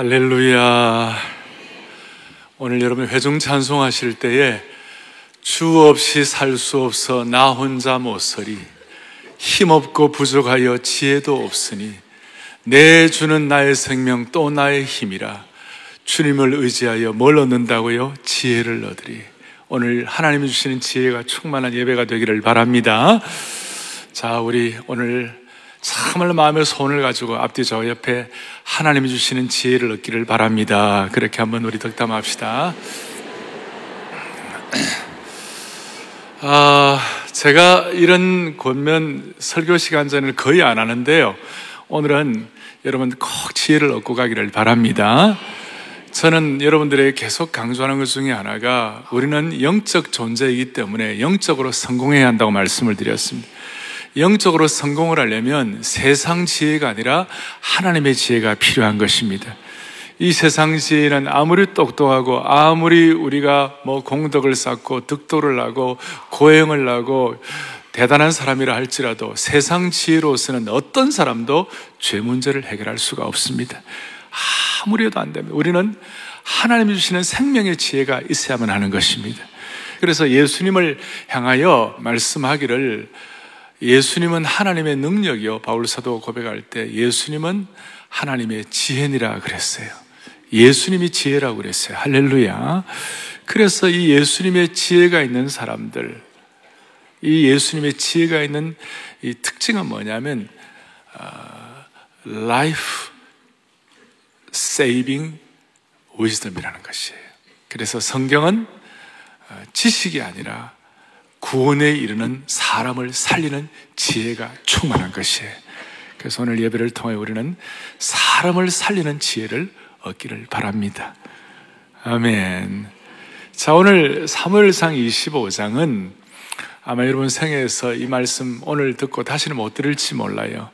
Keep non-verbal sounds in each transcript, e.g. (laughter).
할렐루야. 오늘 여러분 회중 찬송하실 때에 주 없이 살 수 없어 나 혼자 못 서리 힘없고 부족하여 지혜도 없으니 내 주는 나의 생명 또 나의 힘이라 주님을 의지하여 뭘 얻는다고요? 지혜를 얻으리. 오늘 하나님이 주시는 지혜가 충만한 예배가 되기를 바랍니다. 자, 우리 오늘 참을 마음의 손을 가지고 앞뒤 저 옆에 하나님이 주시는 지혜를 얻기를 바랍니다. 그렇게 한번 우리 덕담합시다. 아, 제가 이런 권면 설교 시간 전에 거의 안 하는데요. 오늘은 여러분 꼭 지혜를 얻고 가기를 바랍니다. 저는 여러분들에게 계속 강조하는 것 중에 하나가 우리는 영적 존재이기 때문에 영적으로 성공해야 한다고 말씀을 드렸습니다. 영적으로 성공을 하려면 세상 지혜가 아니라 하나님의 지혜가 필요한 것입니다. 이 세상 지혜는 아무리 똑똑하고 아무리 우리가 뭐 공덕을 쌓고 득도를 하고 고행을 하고 대단한 사람이라 할지라도 세상 지혜로서는 어떤 사람도 죄 문제를 해결할 수가 없습니다. 아무리 해도 안 됩니다. 우리는 하나님이 주시는 생명의 지혜가 있어야만 하는 것입니다. 그래서 예수님을 향하여 말씀하기를 예수님은 하나님의 능력이요. 바울 사도 고백할 때 예수님은 하나님의 지혜니라 그랬어요. 예수님이 지혜라고 그랬어요. 할렐루야. 그래서 이 예수님의 지혜가 있는 사람들, 이 예수님의 지혜가 있는 이 특징은 뭐냐면, 어, life saving wisdom이라는 것이에요. 그래서 성경은 어, 지식이 아니라 구원에 이르는 사람을 살리는 지혜가 충만한 것이에요. 그래서 오늘 예배를 통해 우리는 사람을 살리는 지혜를 얻기를 바랍니다. 아멘. 자, 오늘 3월상 25장은 아마 여러분 생에서 이 말씀 오늘 듣고 다시는 못 들을지 몰라요.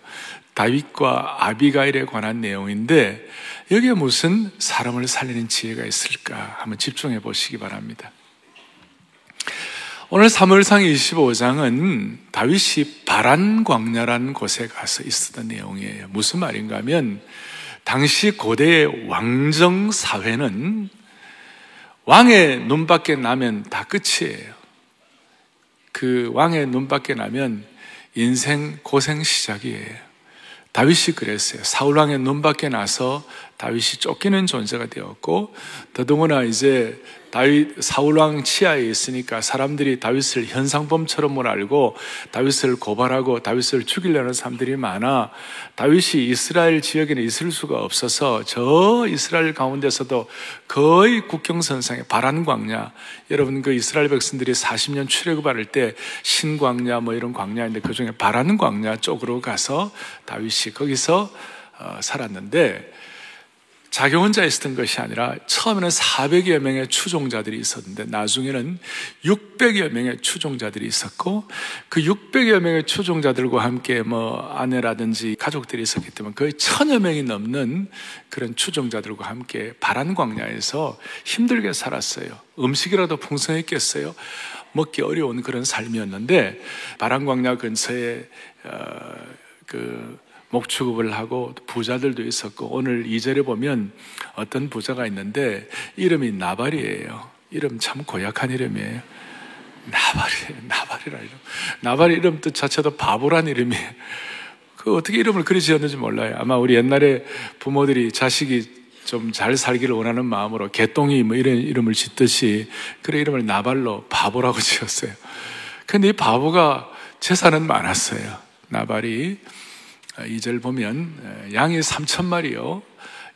다윗과 아비가일에 관한 내용인데 여기에 무슨 사람을 살리는 지혜가 있을까 한번 집중해 보시기 바랍니다. 오늘 3월상 25장은 다윗이 바란 광야라는 곳에 가서 있었던 내용이에요. 무슨 말인가 하면 당시 고대의 왕정 사회는 왕의 눈밖에 나면 다 끝이에요. 그 왕의 눈밖에 나면 인생 고생 시작이에요. 다윗이 그랬어요. 사울 왕의 눈밖에 나서 다윗이 쫓기는 존재가 되었고 더더구나 이제 다윗 사울 왕 치하에 있으니까 사람들이 다윗을 현상범처럼을 알고 다윗을 고발하고 다윗을 죽이려는 사람들이 많아. 다윗이 이스라엘 지역에는 있을 수가 없어서 저 이스라엘 가운데서도 거의 국경선상에 바란 광야. 여러분 그 이스라엘 백성들이 40년 출애굽할 때 신광야 뭐 이런 광야인데 그 중에 바란 광야 쪽으로 가서 다윗이 거기서 어, 살았는데 자기 혼자 있었던 것이 아니라 처음에는 400여 명의 추종자들이 있었는데 나중에는 600여 명의 추종자들이 있었고 그 600여 명의 추종자들과 함께 뭐 아내라든지 가족들이 있었기 때문에 거의 천여 명이 넘는 그런 추종자들과 함께 바란 광야에서 힘들게 살았어요. 음식이라도 풍성했겠어요. 먹기 어려운 그런 삶이었는데 바란 광야 근처에 어, 그 목축업을 하고 부자들도 있었고 오늘 2절에 보면 어떤 부자가 있는데 이름이 나발이에요. 이름 참 고약한 이름이에요. 나발이에요. 나발이라 이름. 나발 이름 뜻 자체도 바보란 이름이에요. 그 어떻게 이름을 그리 지었는지 몰라요. 아마 우리 옛날에 부모들이 자식이 좀 잘 살기를 원하는 마음으로 개똥이 뭐 이런 이름을 짓듯이 그래 이름을 나발로 바보라고 (laughs) 지었어요. 근데 이 바보가 재산은 많았어요. 나발이 2절 보면 양이 3천 마리요.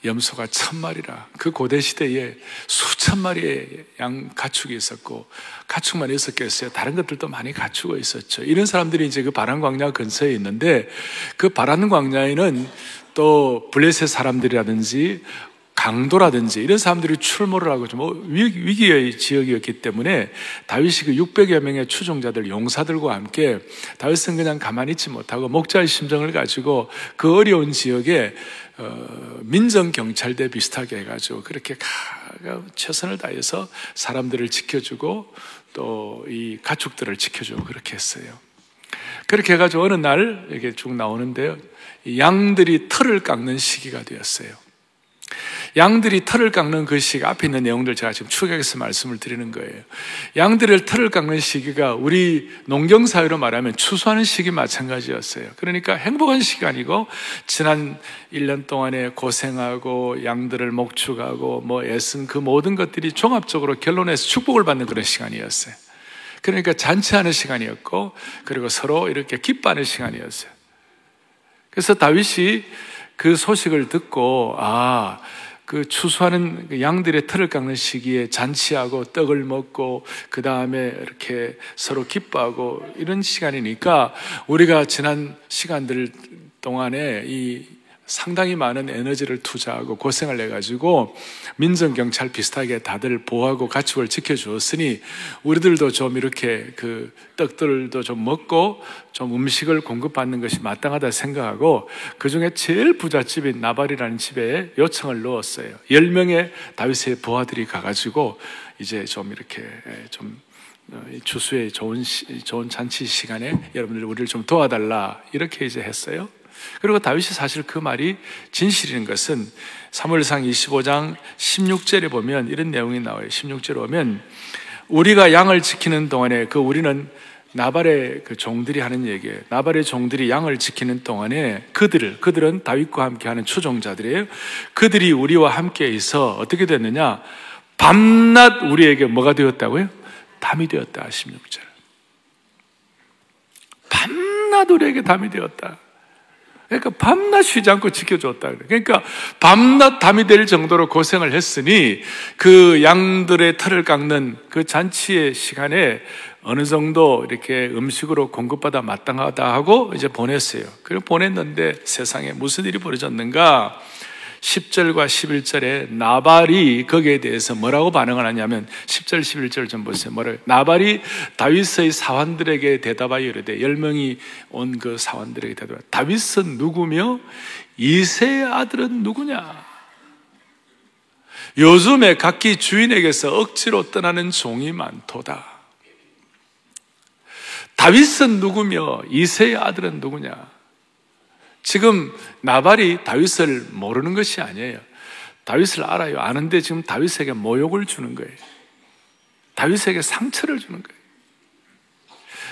염소가 천 마리라. 그 고대 시대에 수천 마리의 양 가축이 있었고, 가축만 있었겠어요. 다른 것들도 많이 갖추고 있었죠. 이런 사람들이 이제 그 바란 광야 근처에 있는데, 그 바란 광야에는 또 블레셋 사람들이라든지 강도라든지 이런 사람들이 출몰을 하고 좀 위기의 지역이었기 때문에 다윗이 그 600여 명의 추종자들 용사들과 함께 다윗은 그냥 가만히 있지 못하고 목자의 심정을 가지고 그 어려운 지역에 어, 민정 경찰대 비슷하게 해가지고 그렇게 최선을 다해서 사람들을 지켜주고 또 이 가축들을 지켜주고 그렇게 했어요. 그렇게 해가지고 어느 날 이게 쭉 나오는데요. 양들이 털을 깎는 시기가 되었어요. 양들이 털을 깎는 그 시기 앞에 있는 내용들 제가 지금 추격해서 말씀을 드리는 거예요. 양들을 털을 깎는 시기가 우리 농경 사회로 말하면 추수하는 시기 마찬가지였어요. 그러니까 행복한 시간이고 지난 1년 동안에 고생하고 양들을 목축하고 뭐 애쓴 그 모든 것들이 종합적으로 결론에서 축복을 받는 그런 시간이었어요. 그러니까 잔치하는 시간이었고 그리고 서로 이렇게 기뻐하는 시간이었어요. 그래서 다윗이 그 소식을 듣고 아, 그 추수하는 그 양들의 털을 깎는 시기에 잔치하고 떡을 먹고 그 다음에 이렇게 서로 기뻐하고 이런 시간이니까 우리가 지난 시간들 동안에 이 상당히 많은 에너지를 투자하고 고생을 해가지고 민정 경찰 비슷하게 다들 보호하고 가축을 지켜주었으니 우리들도 좀 이렇게 그 떡들도 좀 먹고 좀 음식을 공급받는 것이 마땅하다 생각하고 그 중에 제일 부잣집인 나발이라는 집에 요청을 넣었어요. 10명의 다윗의 부하들이 가가지고 이제 좀 이렇게 좀 어, 주수의 좋은, 좋은 잔치 시간에 여러분들 우리를 좀 도와달라 이렇게 이제 했어요. 그리고 다윗이 사실 그 말이 진실인 것은 사무엘상 25장 16절에 보면 이런 내용이 나와요. 16절에 보면 우리가 양을 지키는 동안에 그 우리는 나발의 그 종들이 하는 얘기예요. 나발의 종들이 양을 지키는 동안에 그들을 그들은 다윗과 함께 하는 추종자들이에요. 그들이 우리와 함께 있어 어떻게 됐느냐? 밤낮 우리에게 뭐가 되었다고요? 담이 되었다. 16절. 밤낮 우리에게 담이 되었다. 그러니까 밤낮 쉬지 않고 지켜줬다. 그러니까 밤낮 담이 될 정도로 고생을 했으니 그 양들의 털을 깎는 그 잔치의 시간에 어느 정도 이렇게 음식으로 공급받아 마땅하다 하고 이제 보냈어요. 그리고 보냈는데 세상에 무슨 일이 벌어졌는가? 10절과 11절에 나발이 거기에 대해서 뭐라고 반응을 하냐면 10절 11절 좀 보세요. 뭐를 나발이 다윗의 사환들에게 대답하여 이르되 10명이 온 그 사환들에게 대답하여 다윗은 누구며 이세의 아들은 누구냐? 요즘에 각기 주인에게서 억지로 떠나는 종이 많도다. 다윗은 누구며 이세의 아들은 누구냐? 지금 나발이 다윗을 모르는 것이 아니에요. 다윗을 알아요. 아는데 지금 다윗에게 모욕을 주는 거예요. 다윗에게 상처를 주는 거예요.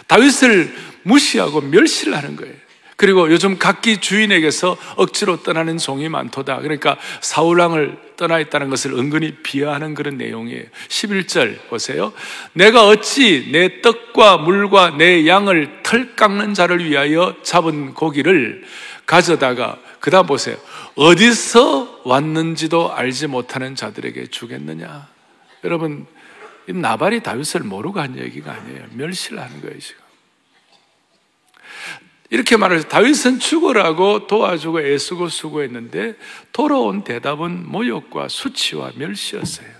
다윗을 무시하고 멸시를 하는 거예요. 그리고 요즘 각기 주인에게서 억지로 떠나는 종이 많도다. 그러니까 사울왕을 떠나 있다는 것을 은근히 비하하는 그런 내용이에요. 11절 보세요. 내가 어찌 내 떡과 물과 내 양을 털 깎는 자를 위하여 잡은 고기를 가져다가 그 다음 보세요. 어디서 왔는지도 알지 못하는 자들에게 주겠느냐? 여러분, 나발이 다윗을 모르고 한 얘기가 아니에요. 멸시를 하는 거예요, 지금. 이렇게 말해서 다윗은 죽으라고 도와주고 애쓰고 수고했는데 돌아온 대답은 모욕과 수치와 멸시였어요.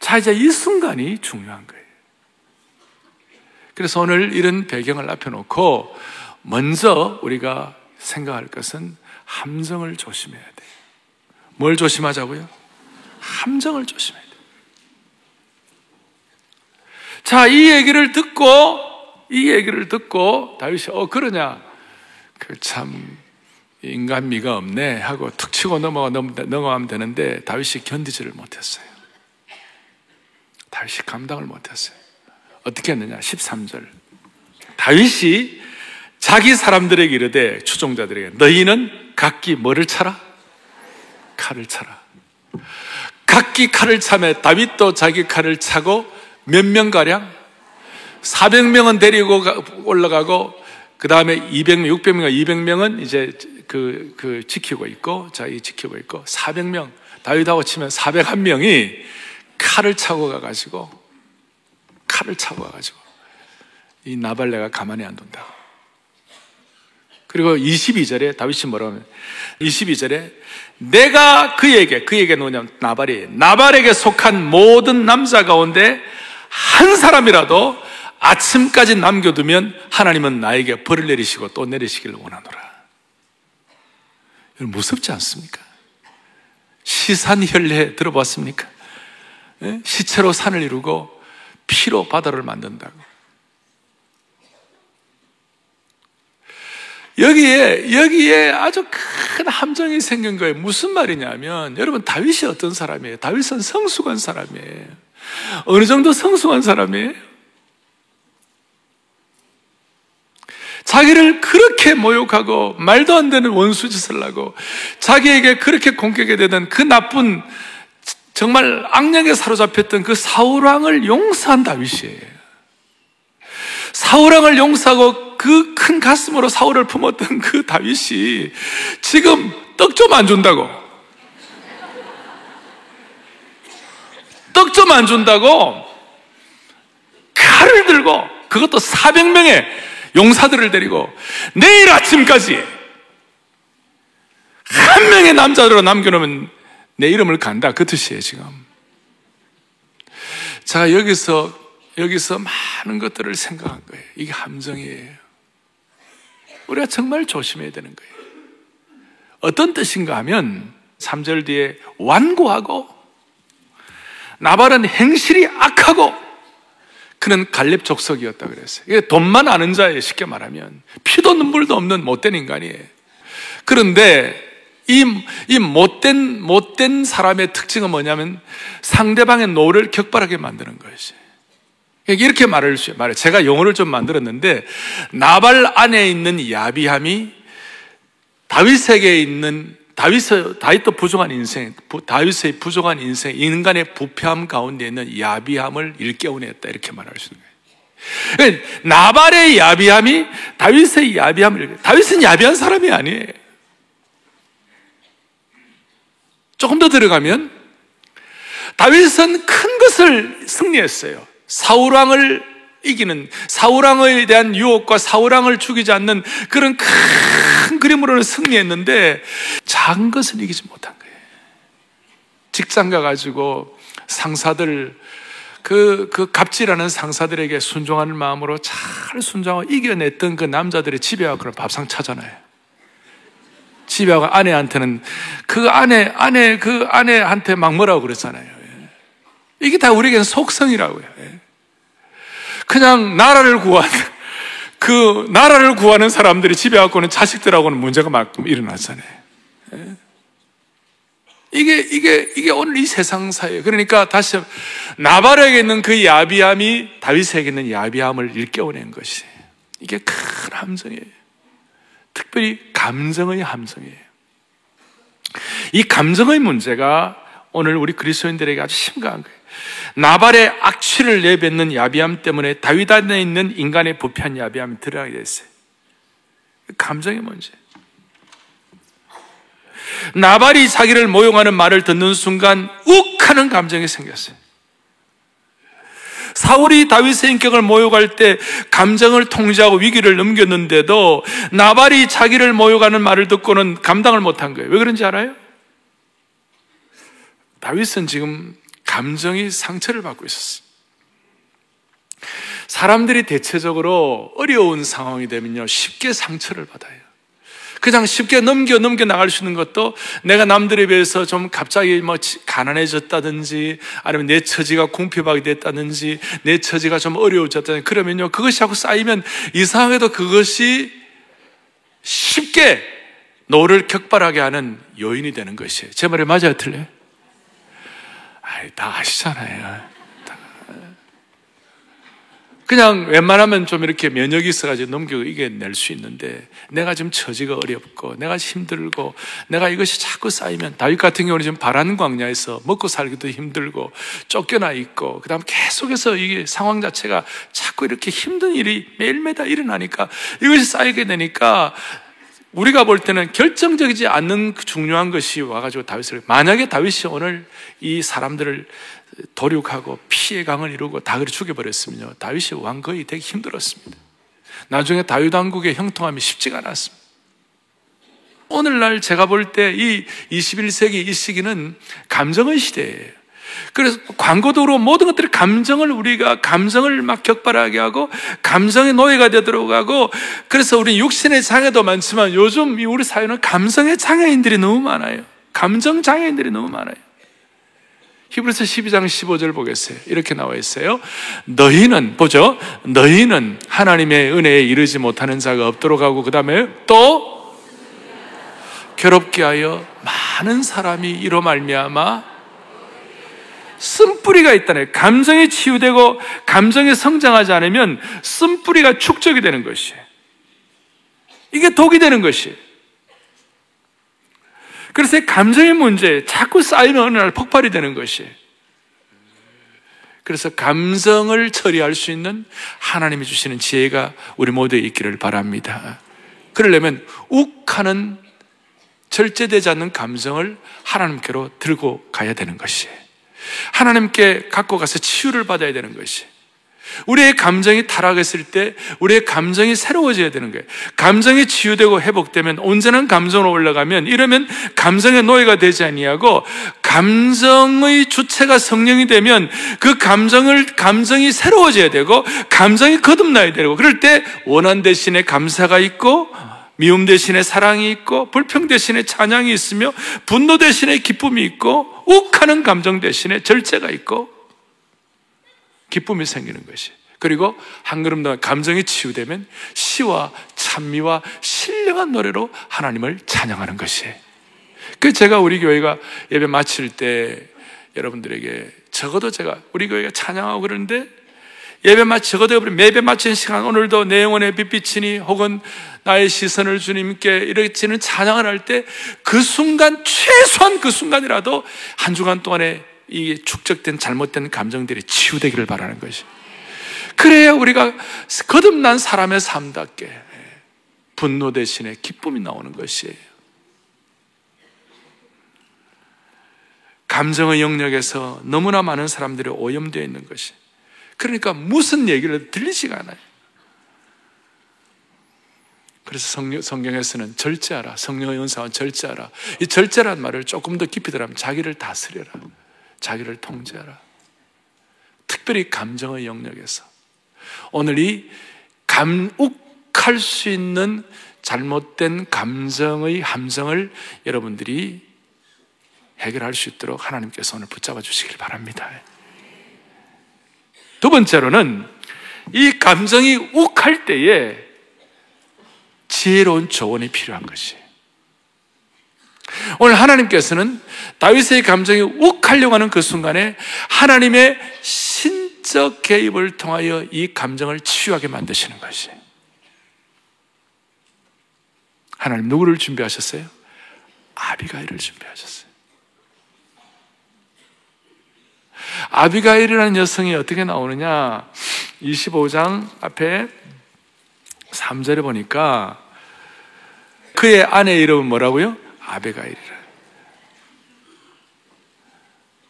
자, 이제 이 순간이 중요한 거예요. 그래서 오늘 이런 배경을 앞에 놓고 먼저 우리가 생각할 것은 함정을 조심해야 돼. 뭘 조심하자고요? 함정을 조심해야 돼. 자, 이 얘기를 듣고, 이 얘기를 듣고, 다윗이, 어, 그러냐? 그 참, 인간미가 없네. 하고 툭 치고 넘어가, 넘어가면 되는데, 다윗이 견디지를 못했어요. 다윗이 감당을 못했어요. 어떻게 했느냐? 13절. 다윗이 자기 사람들에게 이르되 추종자들에게 너희는 각기 뭐를 차라? 칼을 차라. 각기 칼을 차매 다윗도 자기 칼을 차고 몇 명 가량 400명은 데리고 올라가고 그 다음에 200명, 600명, 200명은 이제 그, 그 지키고 있고 자기 지키고 있고 400명 다윗하고 치면 401명이 칼을 차고 가가지고 칼을 차고 가가지고 이 나발레가 가만히 안 둔다. 그리고 22절에 다윗이 뭐라고 하면 22절에 내가 그에게 그에게 누구냐면 나발이 나발에게 속한 모든 남자 가운데 한 사람이라도 아침까지 남겨두면 하나님은 나에게 벌을 내리시고 또 내리시기를 원하노라. 무섭지 않습니까? 시산혈례 들어봤습니까? 예? 시체로 산을 이루고 피로 바다를 만든다고. 여기에, 여기에 아주 큰 함정이 생긴 거예요. 무슨 말이냐면, 여러분, 다윗이 어떤 사람이에요? 다윗은 성숙한 사람이에요. 어느 정도 성숙한 사람이에요? 자기를 그렇게 모욕하고 말도 안 되는 원수 짓을 하고 자기에게 그렇게 공격이 되던 그 나쁜 정말 악령에 사로잡혔던 그 사울 왕을 용서한 다윗이에요. 사울 왕을 용서하고 그 큰 가슴으로 사울을 품었던 그 다윗이 지금 떡 좀 안 준다고. 떡 좀 안 준다고 칼을 들고 그것도 400명의 용사들을 데리고 내일 아침까지 한 명의 남자로 남겨놓으면 내 이름을 간다. 그 뜻이에요, 지금. 자, 여기서, 여기서 많은 것들을 생각한 거예요. 이게 함정이에요. 우리가 정말 조심해야 되는 거예요. 어떤 뜻인가 하면 3절 뒤에 완고하고 나발은 행실이 악하고 그는 갈렙 족속이었다 그랬어요. 이게 돈만 아는 자예요, 쉽게 말하면. 피도 눈물도 없는 못된 인간이에요. 그런데 이, 이 못된, 못된 사람의 특징은 뭐냐면 상대방의 노를 격발하게 만드는 것이. 이렇게 말을, 말해. 제가 용어를 좀 만들었는데, 나발 안에 있는 야비함이 다윗에게 있는 다윗의, 다윗도 부족한 인생, 다윗의 부족한 인생, 인간의 부패함 가운데 있는 야비함을 일깨워냈다. 이렇게 말할 수 있는 거예요. 그러니까 나발의 야비함이 다윗의 야비함을, 다윗은 야비한 사람이 아니에요. 조금 더 들어가면 다윗은 큰 것을 승리했어요. 사울왕을 이기는 사울왕에 대한 유혹과 사울왕을 죽이지 않는 그런 큰 그림으로는 승리했는데 작은 것을 이기지 못한 거예요. 직장 가가지고 상사들 그, 그 갑질하는 상사들에게 순종하는 마음으로 잘 순종하고 이겨냈던 그 남자들의 집에 와서 밥상 차잖아요. 집에 가고 아내한테는 그 아내, 아내, 그 아내한테 막 뭐라고 그랬잖아요. 예. 이게 다 우리에게는 속성이라고요. 예. 그냥 나라를 구하는, 그 나라를 구하는 사람들이 집에 갖고는 자식들하고는 문제가 막 일어났잖아요. 예. 이게, 이게, 이게 오늘 이 세상 사예요. 그러니까 다시 나발에게 있는 그 야비함이 다윗에게 있는 야비함을 일깨워낸 것이. 이게 큰 함정이에요. 특별히 감정의 함성이에요. 이 감정의 문제가 오늘 우리 그리스도인들에게 아주 심각한 거예요. 나발의 악취를 내뱉는 야비함 때문에 다윗 안에 있는 인간의 부패한 야비함이 드러나게 됐어요. 감정의 문제. 나발이 자기를 모용하는 말을 듣는 순간 욱 하는 감정이 생겼어요. 사울이 다윗의 인격을 모욕할 때 감정을 통제하고 위기를 넘겼는데도 나발이 자기를 모욕하는 말을 듣고는 감당을 못한 거예요. 왜 그런지 알아요? 다윗은 지금 감정이 상처를 받고 있었어요. 사람들이 대체적으로 어려운 상황이 되면요, 쉽게 상처를 받아요. 그냥 쉽게 넘겨 넘겨 나갈 수 있는 것도 내가 남들에 비해서 좀 갑자기 뭐 가난해졌다든지 아니면 내 처지가 궁핍하게 됐다든지 내 처지가 좀 어려워졌다든지 그러면요 그것이 자꾸 쌓이면 이상하게도 그것이 쉽게 노를 격발하게 하는 요인이 되는 것이에요. 제 말이 맞아요, 틀려요? 아이, 다 아시잖아요. 그냥 웬만하면 좀 이렇게 면역이 있어가지고 넘겨 이겨낼 수 있는데 내가 지금 처지가 어렵고 내가 힘들고 내가 이것이 자꾸 쌓이면 다윗 같은 경우는 지금 바란 광야에서 먹고 살기도 힘들고 쫓겨나 있고 그 다음 계속해서 이게 상황 자체가 자꾸 이렇게 힘든 일이 매일매다 일어나니까 이것이 쌓이게 되니까 우리가 볼 때는 결정적이지 않는 그 중요한 것이 와가지고 다윗을 만약에 다윗이 오늘 이 사람들을 도륙하고 피해 강을 이루고 다 그리 죽여버렸으면요. 다윗이 왕 거의 되게 힘들었습니다. 나중에 다윗 왕국의 형통함이 쉽지가 않았습니다. 오늘날 제가 볼 때 이 21세기 이 시기는 감정의 시대예요. 그래서 광고도로 모든 것들이 감정을 우리가 감정을 막 격발하게 하고 감정의 노예가 되도록 하고 그래서 우리 육신의 장애도 많지만 요즘 우리 사회는 감성의 장애인들이 너무 많아요. 감정 장애인들이 너무 많아요. 히브리서 12장 15절 보겠어요. 이렇게 나와 있어요. 너희는 보죠. 너희는 하나님의 은혜에 이르지 못하는 자가 없도록 하고 그다음에 또 괴롭게 하여 많은 사람이 이로 말미암아 쓴뿌리가 있다네. 감정이 치유되고 감정이 성장하지 않으면 쓴뿌리가 축적이 되는 것이에요. 이게 독이 되는 것이에요. 그래서 감정의 문제 자꾸 쌓이는 어느 날 폭발이 되는 것이. 그래서 감성을 처리할 수 있는 하나님이 주시는 지혜가 우리 모두에 있기를 바랍니다. 그러려면 욱하는 절제되지 않는 감성을 하나님께로 들고 가야 되는 것이. 하나님께 갖고 가서 치유를 받아야 되는 것이. 우리의 감정이 타락했을 때 우리의 감정이 새로워져야 되는 거예요. 감정이 치유되고 회복되면 온전한 감정으로 올라가면 이러면 감정의 노예가 되지 아니하고 감정의 주체가 성령이 되면 그 감정을 감정이 새로워져야 되고 감정이 거듭나야 되고 그럴 때 원한 대신에 감사가 있고 미움 대신에 사랑이 있고 불평 대신에 찬양이 있으며 분노 대신에 기쁨이 있고 욱하는 감정 대신에 절제가 있고 기쁨이 생기는 것이. 그리고 한 걸음 더 감정이 치유되면 시와 찬미와 신령한 노래로 하나님을 찬양하는 것이. 그 제가 우리 교회가 예배 마칠 때 여러분들에게 적어도 제가 우리 교회가 찬양하고 그러는데 예배 마치 적어도 매배 마치는 시간 오늘도 내 영혼의 빛비치니 혹은 나의 시선을 주님께 이렇게는 찬양을 할 때 그 순간 최소한 그 순간이라도 한 주간 동안에 이 축적된 잘못된 감정들이 치유되기를 바라는 것이. 그래야 우리가 거듭난 사람의 삶답게 분노 대신에 기쁨이 나오는 것이에요. 감정의 영역에서 너무나 많은 사람들이 오염되어 있는 것이. 그러니까 무슨 얘기를 들리지가 않아요. 그래서 성경, 성경에서는 절제하라. 성령의 은사와 절제하라. 이 절제란 말을 조금 더 깊이 들어가면 자기를 다스려라. 자기를 통제하라. 특별히 감정의 영역에서. 오늘 이 감욱할 수 있는 잘못된 감정의 함성을 여러분들이 해결할 수 있도록 하나님께서 오늘 붙잡아 주시길 바랍니다. 두 번째로는 이 감정이 욱할 때에 지혜로운 조언이 필요한 것이에요. 오늘 하나님께서는 다윗의 감정이 욱하려고 하는 그 순간에 하나님의 신적 개입을 통하여 이 감정을 치유하게 만드시는 것이. 하나님 누구를 준비하셨어요? 아비가일을 준비하셨어요. 아비가일이라는 여성이 어떻게 나오느냐? 25장 앞에 3절에 보니까 그의 아내 이름은 뭐라고요? 아베가일이라.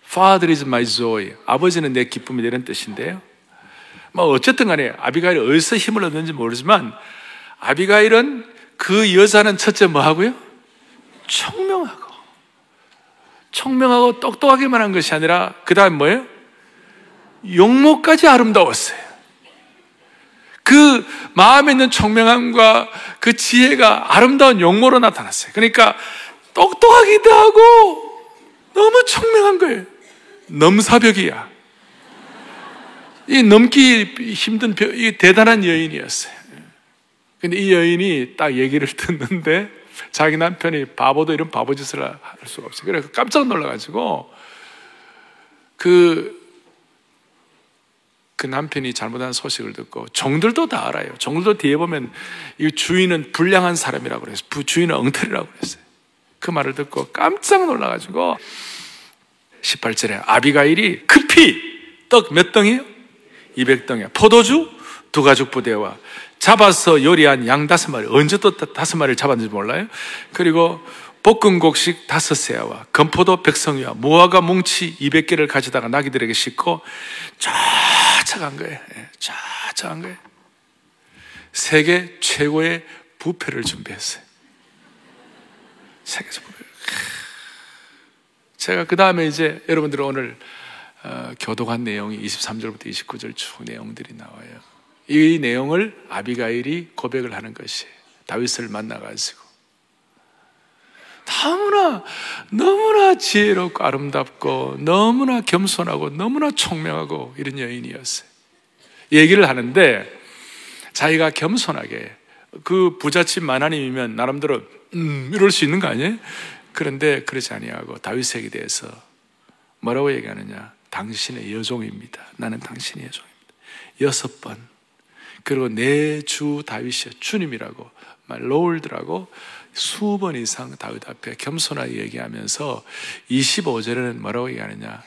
Father is my joy. 아버지는 내 기쁨이 되는 뜻인데요. 뭐 어쨌든 간에 아비가일이 어디서 힘을 얻는지 모르지만 아비가일은 그 여자는 첫째 뭐 하고요? 청명하고 청명하고 똑똑하게만 한 것이 아니라 그 다음 뭐예요? 용모까지 아름다웠어요. 그 마음에 있는 청명함과 그 지혜가 아름다운 용모로 나타났어요. 그러니까 똑똑하기도 하고 너무 청명한 거예요. 넘사벽이야. 이 넘기 힘든 벽, 이 대단한 여인이었어요. 근데 이 여인이 딱 얘기를 (laughs) 듣는데 자기 남편이 바보도 이런 바보 짓을 할 수가 없어요. 그래서 깜짝 놀라가지고 그, 그 남편이 잘못한 소식을 듣고 종들도 다 알아요. 종들도 뒤에 보면 이 주인은 불량한 사람이라고 그랬어요. 주인은 엉터리라고 그랬어요. 그 말을 듣고 깜짝 놀라가지고 18절에 아비가일이 급히 떡 몇 덩이요? 200덩이. 포도주 두 가죽 부대와 잡아서 요리한 양 다섯 마리. 언제 또 다섯 마리를 잡았는지 몰라요? 그리고 볶은 곡식 다섯 세와 건포도 백성이와 무화과 뭉치 200개를 가져다가 나귀들에게 싣고 쫙쫙한 거예요. 쫙쫙한 거예요. 세계 최고의 부패를 준비했어요. 세계적 부패. 제가 그 다음에 이제 여러분들 오늘 어, 교독한 내용이 23절부터 29절 쭉 내용들이 나와요. 이 내용을 아비가일이 고백을 하는 것이 다윗을 만나가지고 너무나, 너무나 지혜롭고 아름답고, 너무나 겸손하고, 너무나 총명하고, 이런 여인이었어요. 얘기를 하는데, 자기가 겸손하게, 그 부잣집 만화님이면 나름대로, 음, 이럴 수 있는 거 아니에요? 그런데 그러지 아니하고, 다윗에게 대해서 뭐라고 얘기하느냐? 당신의 여종입니다. 나는 당신의 여종입니다. 여섯 번. 그리고 내 주 다윗이여 주님이라고 롤드라고 수번 이상 다윗 앞에 겸손하게 얘기하면서 25절에는 뭐라고 얘기하느냐?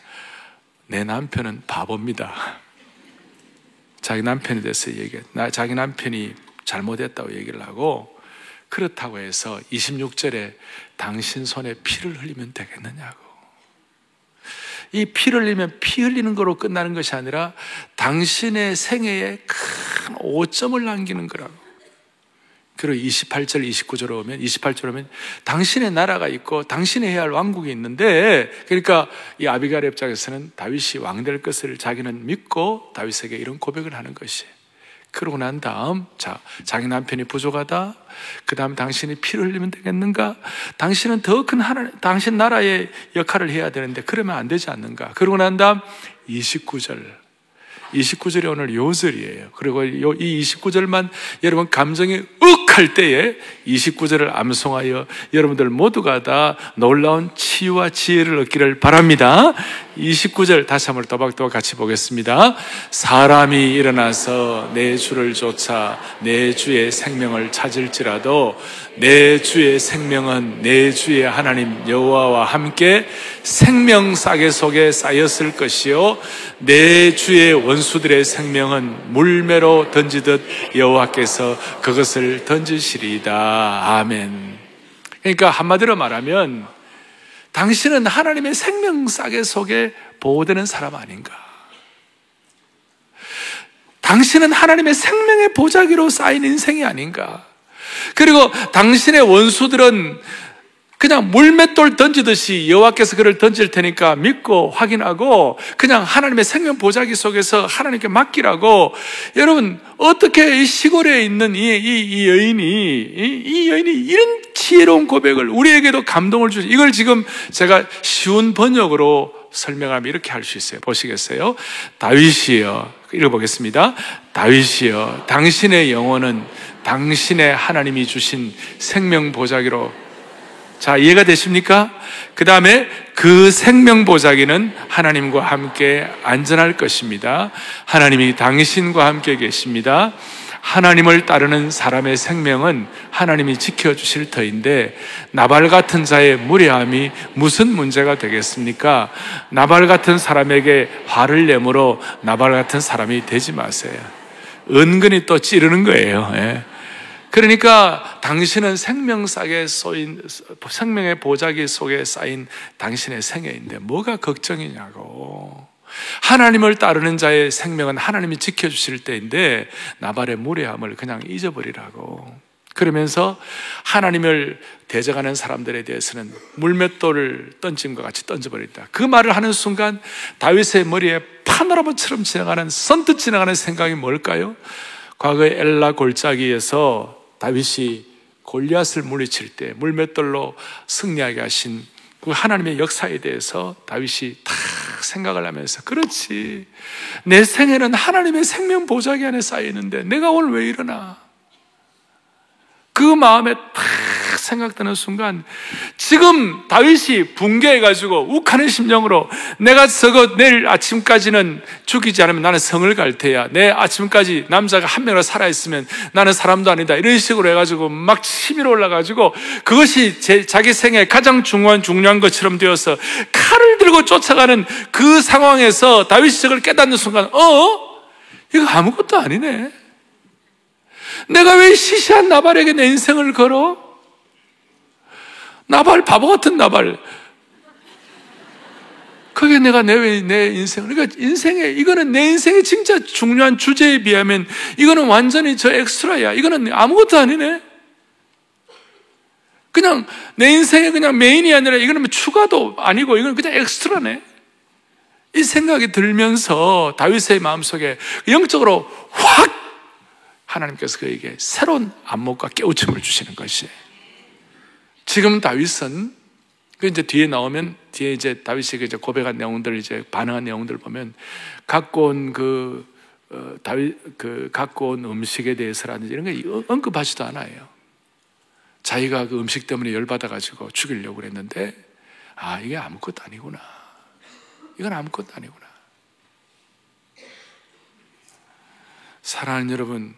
내 남편은 바보입니다. 자기 남편에 대해서 얘기해. 나 자기 남편이 잘못했다고 얘기를 하고 그렇다고 해서 26절에 당신 손에 피를 흘리면 되겠느냐고. 이 피를 흘리면 피 흘리는 거로 끝나는 것이 아니라 당신의 생애에 큰 오점을 남기는 거라고. 그리고 28절, 29절 오면, 28절 오면, 당신의 나라가 있고, 당신이 해야 할 왕국이 있는데, 그러니까 이 아비가의 입장에서는 다윗이 왕 될 것을 자기는 믿고 다윗에게 이런 고백을 하는 것이에요. 그러고 난 다음, 자, 자기 남편이 부족하다. 그 다음 당신이 피를 흘리면 되겠는가? 당신은 더 큰 하나님, 당신 나라의 역할을 해야 되는데 그러면 안 되지 않는가? 그러고 난 다음 29절. 29절이 오늘 요절이에요. 그리고 이 29절만 여러분 감정이 윽 할 때에 29절을 암송하여 여러분들 모두가 다 놀라운 치유와 지혜를 얻기를 바랍니다. 29절 다시 한번 또박또박 같이 보겠습니다. 사람이 일어나서 내 주를 쫓아 내 주의 생명을 찾을지라도 내 주의 생명은 내 주의 하나님 여호와와 함께 생명 싸개 속에 쌓였을 것이요 내 주의 원수들의 생명은 물매로 던지듯 여호와께서 그것을 던지시리이다. 아멘. 그러니까 한마디로 말하면 당신은 하나님의 생명 싸개 속에 보호되는 사람 아닌가? 당신은 하나님의 생명의 보자기로 쌓인 인생이 아닌가? 그리고 당신의 원수들은 그냥 물맷돌 던지듯이 여호와께서 그를 던질 테니까 믿고 확인하고 그냥 하나님의 생명 보자기 속에서 하나님께 맡기라고 여러분 어떻게 이 시골에 있는 이, 이, 이 여인이 이, 이, 여인이 이런 지혜로운 고백을 우리에게도 감동을 주지 이걸 지금 제가 쉬운 번역으로 설명하면 이렇게 할 수 있어요. 보시겠어요? 다윗이여 읽어보겠습니다. 다윗이여 당신의 영혼은 당신의 하나님이 주신 생명 보자기로 자, 이해가 되십니까? 그 다음에 그 생명 보자기는 하나님과 함께 안전할 것입니다. 하나님이 당신과 함께 계십니다. 하나님을 따르는 사람의 생명은 하나님이 지켜주실 터인데 나발 같은 자의 무례함이 무슨 문제가 되겠습니까? 나발 같은 사람에게 화를 내므로 나발 같은 사람이 되지 마세요. 은근히 또 찌르는 거예요. 예. 그러니까 당신은 생명상에 쏘인 생명의 보자기 속에 쌓인 당신의 생애인데 뭐가 걱정이냐고. 하나님을 따르는 자의 생명은 하나님이 지켜주실 때인데 나발의 무례함을 그냥 잊어버리라고. 그러면서 하나님을 대적하는 사람들에 대해서는 물맷돌을 던짐과 같이 던져버린다. 그 말을 하는 순간 다윗의 머리에 파노라마처럼 지나가는 선뜻 지나가는 생각이 뭘까요? 과거의 엘라 골짜기에서 다윗이 골리앗을 물리칠 때 물맷돌로 승리하게 하신 그 하나님의 역사에 대해서 다윗이 다 생각을 하면서 그렇지. 내 생애는 하나님의 생명 보자기 안에 쌓이는데 내가 오늘 왜 이러나 그 마음에 탁 생각되는 순간 지금 다윗이 붕괴해가지고 욱하는 심정으로 내가 저거 내일 아침까지는 죽이지 않으면 나는 성을 갈 테야. 내 아침까지 남자가 한 명으로 살아있으면 나는 사람도 아니다. 이런 식으로 해가지고 막 치밀어 올라가지고 그것이 제, 자기 생에 가장 중요한 중요한 것처럼 되어서 칼을 들고 쫓아가는 그 상황에서 다윗이 저걸 깨닫는 순간 어? 이거 아무것도 아니네. 내가 왜 시시한 나발에게 내 인생을 걸어? 나발, 바보 같은 나발. 그게 내가 내, 내 인생, 그러니까 인생에, 이거는 내 인생의 진짜 중요한 주제에 비하면 이거는 완전히 저 엑스트라야. 이거는 아무것도 아니네. 그냥 내 인생의 그냥 메인이 아니라 이거는 뭐 추가도 아니고 이건 그냥 엑스트라네. 이 생각이 들면서 다윗의 마음속에 영적으로 확 하나님께서 그에게 새로운 안목과 깨우침을 주시는 것이에요. 지금 다윗은 그 이제 뒤에 나오면 뒤에 이제 다윗이 이제 고백한 내용들 이제 반응한 내용들 보면 갖고 온그 어, 다윗 그 갖고 온 음식에 대해서라든지 이런 거 언급하지도 않아요. 자기가 그 음식 때문에 열 받아 가지고 죽이려고 그랬는데 아 이게 아무것도 아니구나. 이건 아무것도 아니구나. 사랑하는 여러분,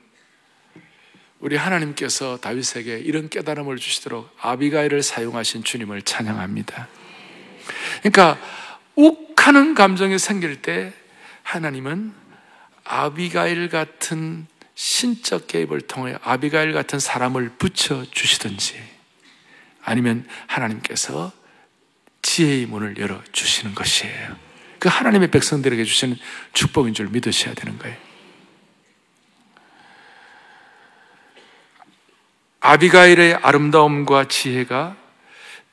우리 하나님께서 다윗에게 이런 깨달음을 주시도록 아비가일을 사용하신 주님을 찬양합니다. 그러니까 욱하는 감정이 생길 때 하나님은 아비가일 같은 신적 개입을 통해 아비가일 같은 사람을 붙여 주시든지 아니면 하나님께서 지혜의 문을 열어 주시는 것이에요. 그 하나님의 백성들에게 주시는 축복인 줄 믿으셔야 되는 거예요. 아비가일의 아름다움과 지혜가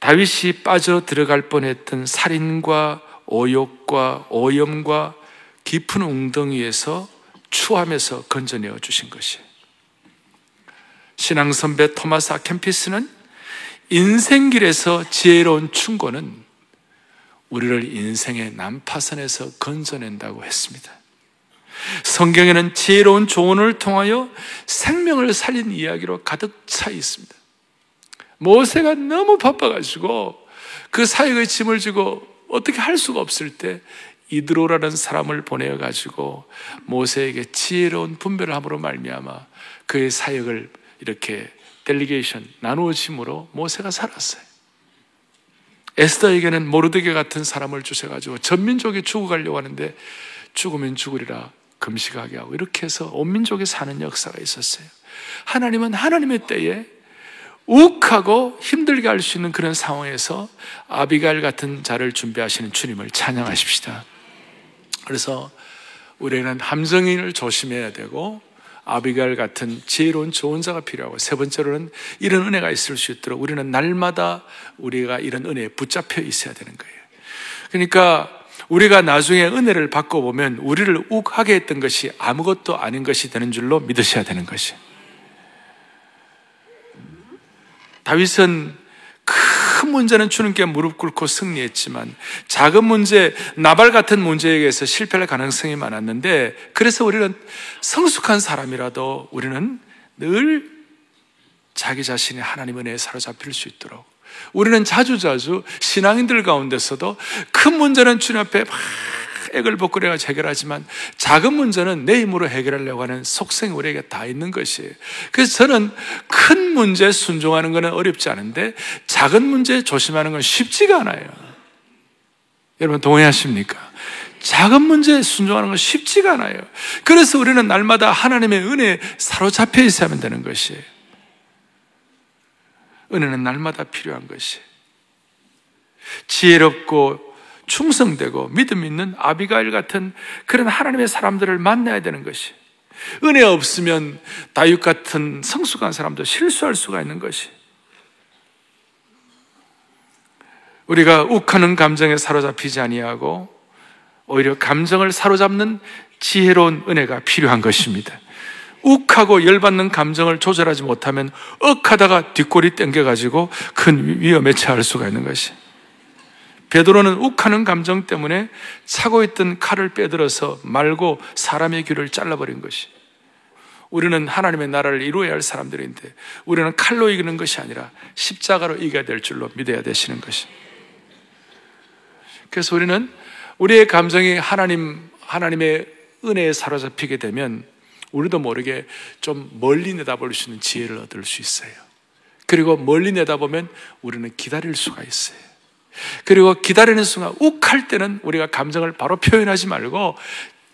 다윗이 빠져 들어갈 뻔했던 살인과 오욕과 오염과 깊은 웅덩이에서 추함에서 건져내어 주신 것이에요. 신앙 선배 토마스 아켄피스는 인생길에서 지혜로운 충고는 우리를 인생의 난파선에서 건져낸다고 했습니다. 성경에는 지혜로운 조언을 통하여 생명을 살린 이야기로 가득 차 있습니다. 모세가 너무 바빠가지고 그 사역의 짐을 지고 어떻게 할 수가 없을 때 이드로라는 사람을 보내어 가지고 모세에게 지혜로운 분별을 함으로 말미암아 그의 사역을 이렇게 델리게이션 나누어짐으로 모세가 살았어요. 에스더에게는 모르드게 같은 사람을 주셔 가지고 전 민족이 죽어가려고 하는데 죽으면 죽으리라 금식하게 하고 이렇게 해서 온 민족이 사는 역사가 있었어요. 하나님은 하나님의 때에 욱하고 힘들게 할 수 있는 그런 상황에서 아비갈 같은 자를 준비하시는 주님을 찬양하십시다. 그래서 우리는 함정인을 조심해야 되고 아비갈 같은 지혜로운 좋은 자가 필요하고 세 번째로는 이런 은혜가 있을 수 있도록 우리는 날마다 우리가 이런 은혜에 붙잡혀 있어야 되는 거예요. 그러니까 우리가 나중에 은혜를 받고 보면 우리를 욱하게 했던 것이 아무것도 아닌 것이 되는 줄로 믿으셔야 되는 것이. 다윗은 큰 문제는 주님께 무릎 꿇고 승리했지만 작은 문제, 나발 같은 문제에게서 실패할 가능성이 많았는데 그래서 우리는 성숙한 사람이라도 우리는 늘 자기 자신이 하나님 은혜에 사로잡힐 수 있도록 우리는 자주자주 신앙인들 가운데서도 큰 문제는 주님 앞에 막 액을 벗고래가 해결하지만 작은 문제는 내 힘으로 해결하려고 하는 속성이 우리에게 다 있는 것이에요. 그래서 저는 큰 문제 순종하는 것은 어렵지 않은데 작은 문제 조심하는 건 쉽지가 않아요. 여러분 동의하십니까? 작은 문제 순종하는 건 쉽지가 않아요. 그래서 우리는 날마다 하나님의 은혜에 사로잡혀 있어야 되는 것이에요. 은혜는 날마다 필요한 것이. 지혜롭고 충성되고 믿음 있는 아비가일 같은 그런 하나님의 사람들을 만나야 되는 것이. 은혜 없으면 다윗 같은 성숙한 사람도 실수할 수가 있는 것이. 우리가 욱하는 감정에 사로잡히지 아니하고 오히려 감정을 사로잡는 지혜로운 은혜가 필요한 것입니다. 욱하고 열받는 감정을 조절하지 못하면 억하다가 뒷골이 땡겨가지고 큰 위험에 처할 수가 있는 것이. 베드로는 욱하는 감정 때문에 차고 있던 칼을 빼들어서 말고 사람의 귀를 잘라버린 것이. 우리는 하나님의 나라를 이루어야 할 사람들인데 우리는 칼로 이기는 것이 아니라 십자가로 이겨야 될 줄로 믿어야 되시는 것이. 그래서 우리는 우리의 감정이 하나님, 하나님의 은혜에 사로잡히게 되면 우리도 모르게 좀 멀리 내다볼 수 있는 지혜를 얻을 수 있어요. 그리고 멀리 내다보면 우리는 기다릴 수가 있어요. 그리고 기다리는 순간 욱할 때는 우리가 감정을 바로 표현하지 말고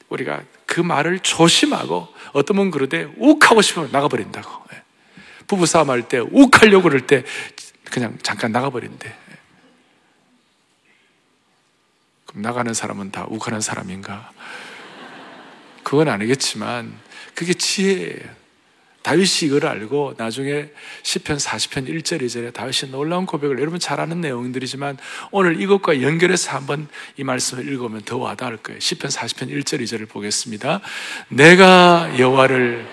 우리가 그 말을 조심하고 어떤 분 그러되 욱하고 싶으면 나가버린다고. 예. 부부싸움 할 때 욱하려고 그럴 때 그냥 잠깐 나가버린대. 예. 그럼 나가는 사람은 다 욱하는 사람인가? 그건 아니겠지만 그게 지혜예요. 다윗이 이걸 알고 나중에 10편 40편 1절 2절에 다윗이 놀라운 고백을 여러분 잘 아는 내용들이지만 오늘 이것과 연결해서 한번 이 말씀을 읽으면 더 와닿을 거예요. 10편 40편 1절 2절을 보겠습니다. 내가 여호와를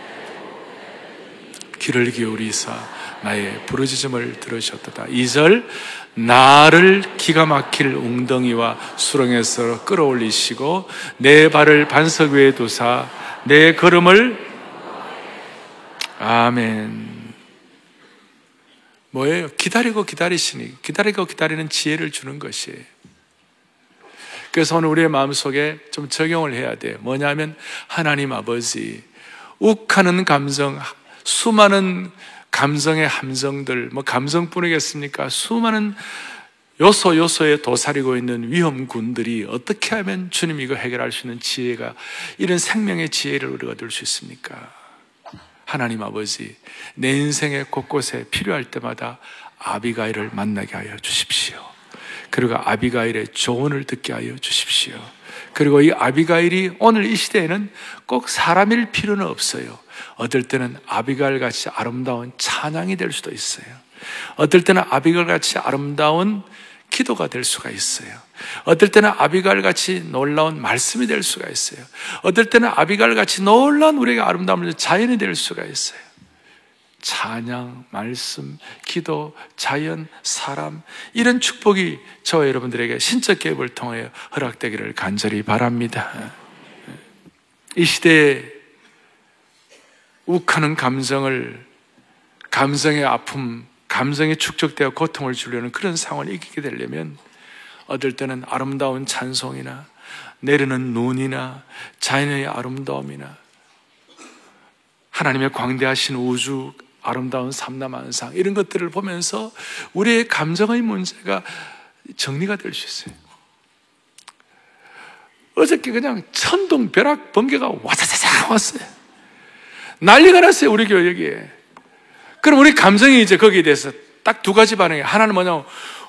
귀를 기울이사 나의 부르짖음을 들으셨도다. 2절 나를 기가 막힐 웅덩이와 수렁에서 끌어올리시고 내 발을 반석 위에 두사 내 걸음을 아멘. 뭐예요? 기다리고 기다리시니 기다리고 기다리는 지혜를 주는 것이에요. 그래서 오늘 우리의 마음속에 좀 적용을 해야 돼요. 뭐냐면 하나님 아버지 욱하는 감정 수많은 감성의 함정들, 뭐 감성뿐이겠습니까? 수많은 요소 요소에 도사리고 있는 위험군들이 어떻게 하면 주님 이거 해결할 수 있는 지혜가 이런 생명의 지혜를 우리가 얻을 수 있습니까? 하나님 아버지, 내 인생의 곳곳에 필요할 때마다 아비가일을 만나게 하여 주십시오. 그리고 아비가일의 조언을 듣게 하여 주십시오. 그리고 이 아비가일이 오늘 이 시대에는 꼭 사람일 필요는 없어요. 어떨 때는 아비갈 같이 아름다운 찬양이 될 수도 있어요. 어떨 때는 아비갈 같이 아름다운 기도가 될 수가 있어요. 어떨 때는 아비갈 같이 놀라운 말씀이 될 수가 있어요. 어떨 때는 아비갈 같이 놀라운 우리에게 아름다운 자연이 될 수가 있어요. 찬양, 말씀, 기도, 자연, 사람 이런 축복이 저와 여러분들에게 신적 개입을 통하여 허락되기를 간절히 바랍니다. 이 시대에 욱하는 감정을 감정의 아픔, 감정에 축적되어 고통을 주려는 그런 상황을 이기게 되려면 어떨 때는 아름다운 찬송이나 내리는 눈이나 자연의 아름다움이나 하나님의 광대하신 우주 아름다운 삼남한상 이런 것들을 보면서 우리의 감정의 문제가 정리가 될 수 있어요. 어저께 그냥 천둥 벼락 번개가 와자자자 왔어요. 난리가 났어요 우리 교역에. 그럼 우리 감정이 이제 거기에 대해서 딱 두 가지 반응이 하나는 뭐냐면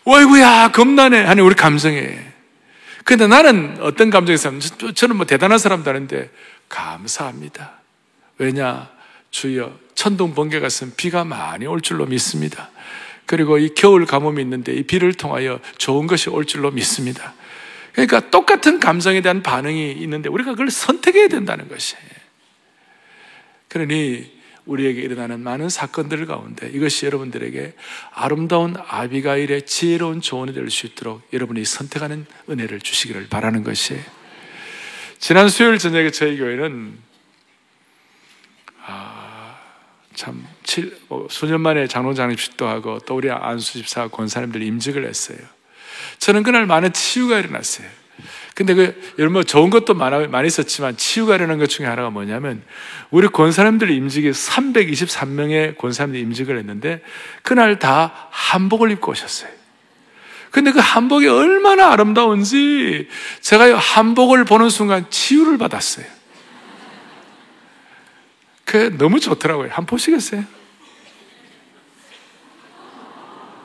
어이구야 겁나네 하는 우리 감정에. 근데 나는 어떤 있으면 저는 뭐 대단한 사람도 아닌데 감사합니다. 왜냐 주여 천둥 번개가 있으면 비가 많이 올 줄로 믿습니다. 그리고 이 겨울 가뭄이 있는데 이 비를 통하여 좋은 것이 올 줄로 믿습니다. 그러니까 똑같은 감정에 대한 반응이 있는데 우리가 그걸 선택해야 된다는 것이에요. 그러니 우리에게 일어나는 많은 사건들 가운데 이것이 여러분들에게 아름다운 아비가일의 지혜로운 조언이 될 수 있도록 여러분이 선택하는 은혜를 주시기를 바라는 것이에요. 지난 수요일 저녁에 저희 교회는 아, 참 칠, 뭐, 수년 만에 장로장립식도 하고 또 우리 안수 집사 권사님들 임직을 했어요. 저는 그날 많은 치유가 일어났어요. 근데 그, 여러분, 뭐 좋은 것도 많아, 많이 있었지만 치유가 일어난 것 중에 하나가 뭐냐면 우리 권사님들 임직이 323명의 권사님들 임직을 했는데 그날 다 한복을 입고 오셨어요. 근데 그 한복이 얼마나 아름다운지 제가 한복을 보는 순간 치유를 받았어요. 그 너무 좋더라고요. 한번 보시겠어요?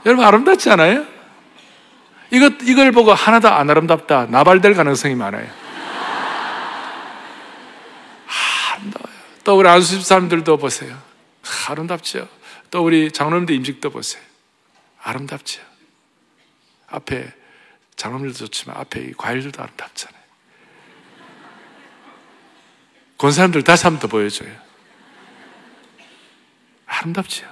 여러분 아름답지 않아요? 이것, 이걸 보고 하나도 안 아름답다. 나발될 가능성이 많아요. 아름다워요. 또 우리 안수집 사람들도 보세요. 아름답죠. 또 우리 장로님들 임직도 보세요. 아름답죠. 앞에 장로님들도 좋지만 앞에 이 과일들도 아름답잖아요. 권사님들 다시 한 번 더 보여줘요. 아름답죠.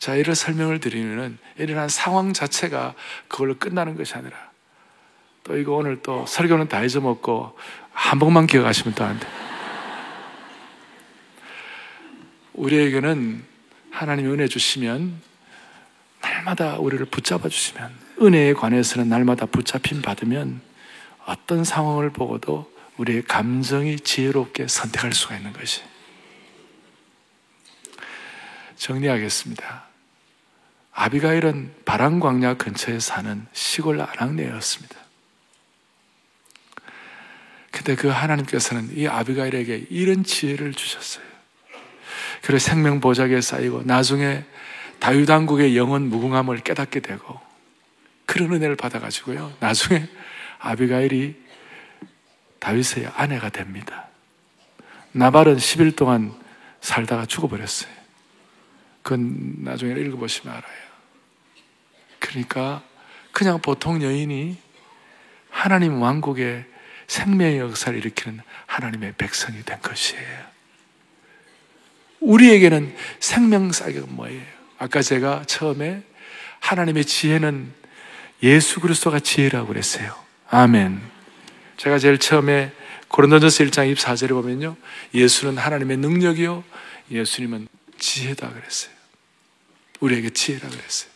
자, 이런 설명을 드리면은 일어난 상황 자체가 그걸로 끝나는 것이 아니라 또 이거 오늘 또 설교는 다 잊어먹고 한 번만 기억하시면 또 안 돼. 우리에게는 하나님이 은혜 주시면 날마다 우리를 붙잡아 주시면 은혜에 관해서는 날마다 붙잡힘 받으면 어떤 상황을 보고도 우리의 감정이 지혜롭게 선택할 수가 있는 것이. 정리하겠습니다. 아비가일은 바람 광야 근처에 사는 시골 아낙네였습니다. 근데 그 하나님께서는 이 아비가일에게 이런 지혜를 주셨어요. 그리고 생명 보좌에 쌓이고 나중에 다윗 왕국의 영원 무궁함을 깨닫게 되고 그런 은혜를 받아가지고요. 나중에 아비가일이 다윗의 아내가 됩니다. 나발은 10일 동안 살다가 죽어버렸어요. 그건 나중에 읽어보시면 알아요. 그러니까 그냥 보통 여인이 하나님 왕국의 생명의 역사를 일으키는 하나님의 백성이 된 것이에요. 우리에게는 생명사역은 뭐예요? 아까 제가 처음에 하나님의 지혜는 예수 그리스도가 지혜라고 그랬어요. 아멘. 제가 제일 처음에 고린도전서 1장 24절에 보면요. 예수는 하나님의 능력이요. 예수님은 지혜다 그랬어요. 우리에게 지혜라 그랬어요.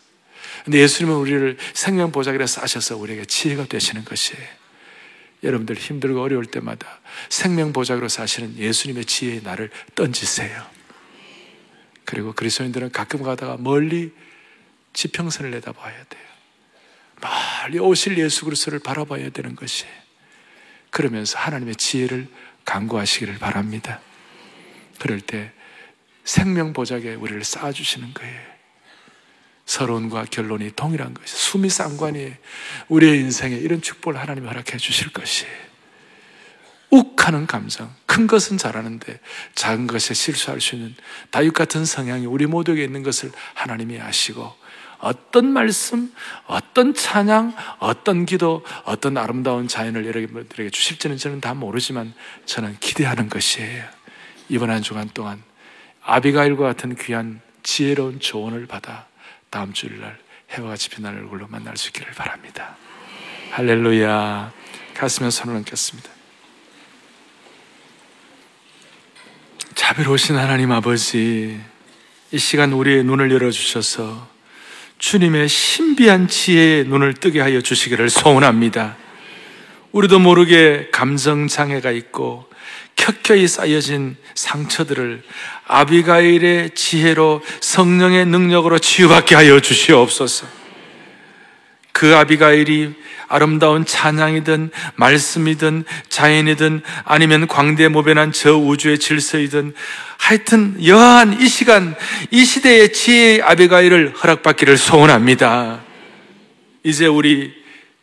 근데 예수님은 우리를 생명 보자기라 싸셔서 우리에게 지혜가 되시는 것이에요. 여러분들 힘들고 어려울 때마다 생명 보자기로 사시는 예수님의 지혜의 나를 던지세요. 그리고 그리스도인들은 가끔 가다가 멀리 지평선을 내다봐야 돼요. 멀리 오실 예수 그리스도를 바라봐야 되는 것이 그러면서 하나님의 지혜를 강구하시기를 바랍니다. 그럴 때 생명 보자기에 우리를 쌓아주시는 거예요. 서론과 결론이 동일한 것이 숨이 쌍관이 우리의 인생에 이런 축복을 하나님이 허락해 주실 것이 욱하는 감정 큰 것은 잘하는데 작은 것에 실수할 수 있는 다윗 같은 성향이 우리 모두에게 있는 것을 하나님이 아시고 어떤 말씀, 어떤 찬양, 어떤 기도, 어떤 아름다운 자연을 여러분들에게 주실지는 저는 다 모르지만 저는 기대하는 것이에요. 이번 한 주간 동안 아비가일과 같은 귀한 지혜로운 조언을 받아 다음 주일날 해와 같이 빛나는 얼굴로 만날 수 있기를 바랍니다. 할렐루야. 가슴에 손을 얹겠습니다. 자비로우신 하나님 아버지, 이 시간 우리의 눈을 열어주셔서 주님의 신비한 지혜의 눈을 뜨게 하여 주시기를 소원합니다. 우리도 모르게 감정장애가 있고 켜켜이 쌓여진 상처들을 아비가일의 지혜로 성령의 능력으로 치유받게 하여 주시옵소서. 그 아비가일이 아름다운 찬양이든 말씀이든 자연이든 아니면 광대모변한 저 우주의 질서이든 하여튼 여한 이 시간 이 시대의 지혜의 아비가일을 허락받기를 소원합니다. 이제 우리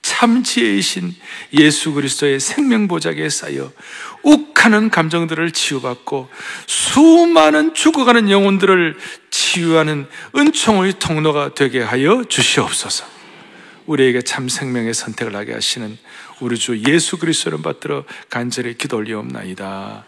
참 지혜이신 예수 그리스도의 생명보자기에 쌓여 욱하는 감정들을 치유받고 수많은 죽어가는 영혼들을 치유하는 은총의 통로가 되게 하여 주시옵소서. 우리에게 참 생명의 선택을 하게 하시는 우리 주 예수 그리스도를 받들어 간절히 기도 올리옵나이다.